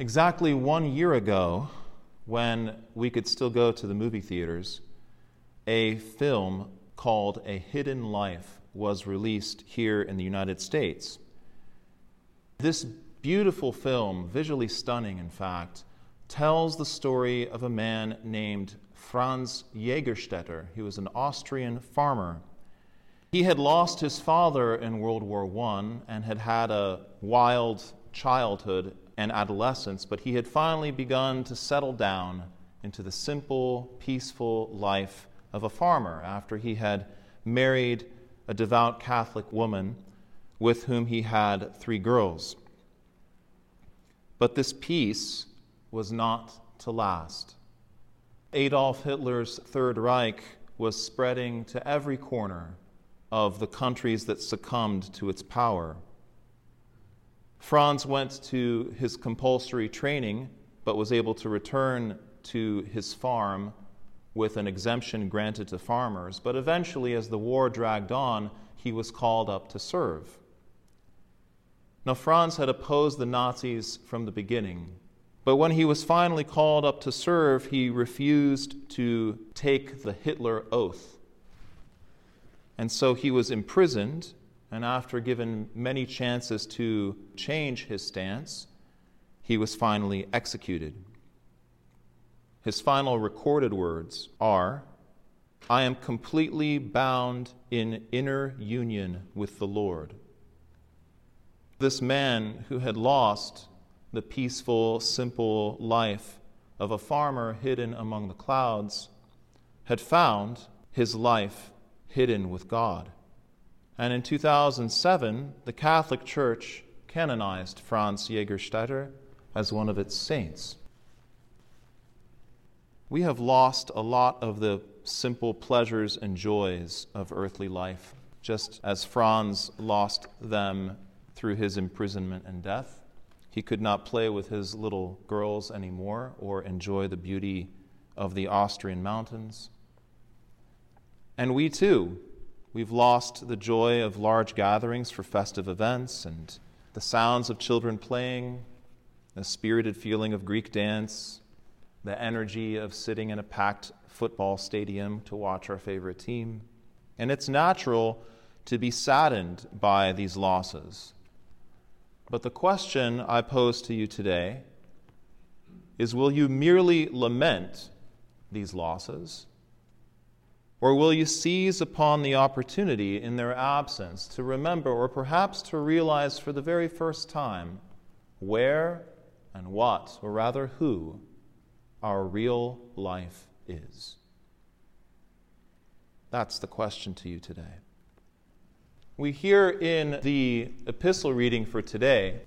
Exactly one year ago, when we could still go to the movie theaters, a film called A Hidden Life was released here in the United States. This beautiful film, visually stunning in fact, tells the story of a man named Franz Jägerstätter. He was an Austrian farmer. He had lost his father in World War I and had had a wild childhood and adolescence, but he had finally begun to settle down into the simple, peaceful life of a farmer after he had married a devout Catholic woman with whom he had three girls. But this peace was not to last. Adolf Hitler's Third Reich was spreading to every corner of the countries that succumbed to its power. Franz went to his compulsory training, but was able to return to his farm with an exemption granted to farmers. But eventually, as the war dragged on, he was called up to serve. Now, Franz had opposed the Nazis from the beginning, but when he was finally called up to serve, he refused to take the Hitler oath. And so he was imprisoned and after given many chances to change his stance, he was finally executed. His final recorded words are I am completely bound in inner union with the Lord. This man who had lost the peaceful, simple life of a farmer hidden among the clouds had found his life hidden with God. And in 2007, the Catholic Church canonized Franz Jägerstätter as one of its saints. We have lost a lot of the simple pleasures and joys of earthly life, just as Franz lost them through his imprisonment and death. He could not play with his little girls anymore or enjoy the beauty of the Austrian mountains. And we too We've lost the joy of large gatherings for festive events and the sounds of children playing, the spirited feeling of Greek dance, the energy of sitting in a packed football stadium to watch our favorite team. And it's natural to be saddened by these losses. But the question I pose to you today is will you merely lament these losses? Or will you seize upon the opportunity in their absence to remember or perhaps to realize for the very first time where and what, or rather who, our real life is? That's the question to you today. We hear in the epistle reading for today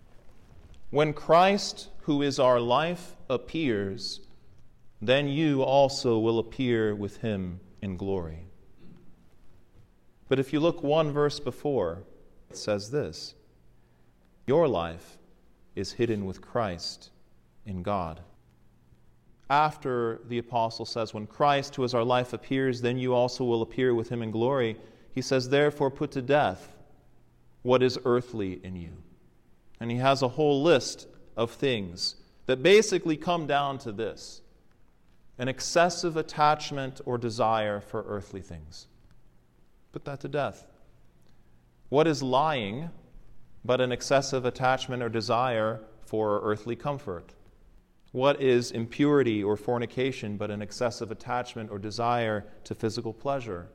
when Christ, who is our life, appears, then you also will appear with him in glory. But if you look one verse before, it says this Your life is hidden with Christ in God. After the apostle says, When Christ, who is our life, appears, then you also will appear with him in glory, he says, Therefore put to death what is earthly in you. And he has a whole list of things that basically come down to this an excessive attachment or desire for earthly things. Put that to death. What is lying but an excessive attachment or desire for earthly comfort? What is impurity or fornication but an excessive attachment or desire to physical pleasure?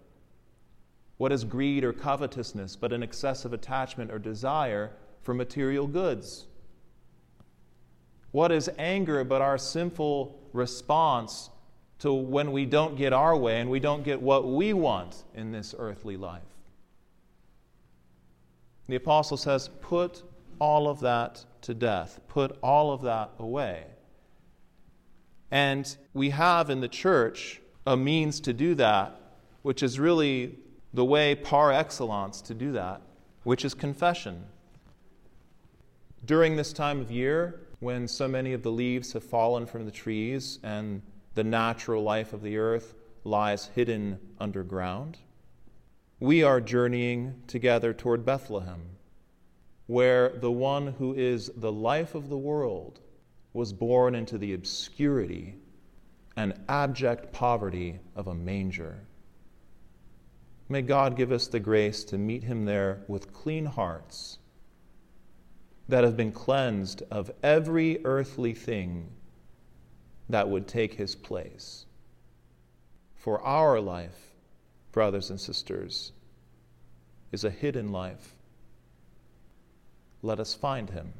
What is greed or covetousness but an excessive attachment or desire for material goods? What is anger but our sinful response to when we don't get our way and we don't get what we want in this earthly life. The apostle says, Put all of that to death, put all of that away. And we have in the church a means to do that, which is really the way par excellence to do that, which is confession. During this time of year, when so many of the leaves have fallen from the trees and the natural life of the earth lies hidden underground. We are journeying together toward Bethlehem, where the one who is the life of the world was born into the obscurity and abject poverty of a manger. May God give us the grace to meet him there with clean hearts that have been cleansed of every earthly thing that would take his place. For our life, brothers and sisters, is a hidden life. Let us find him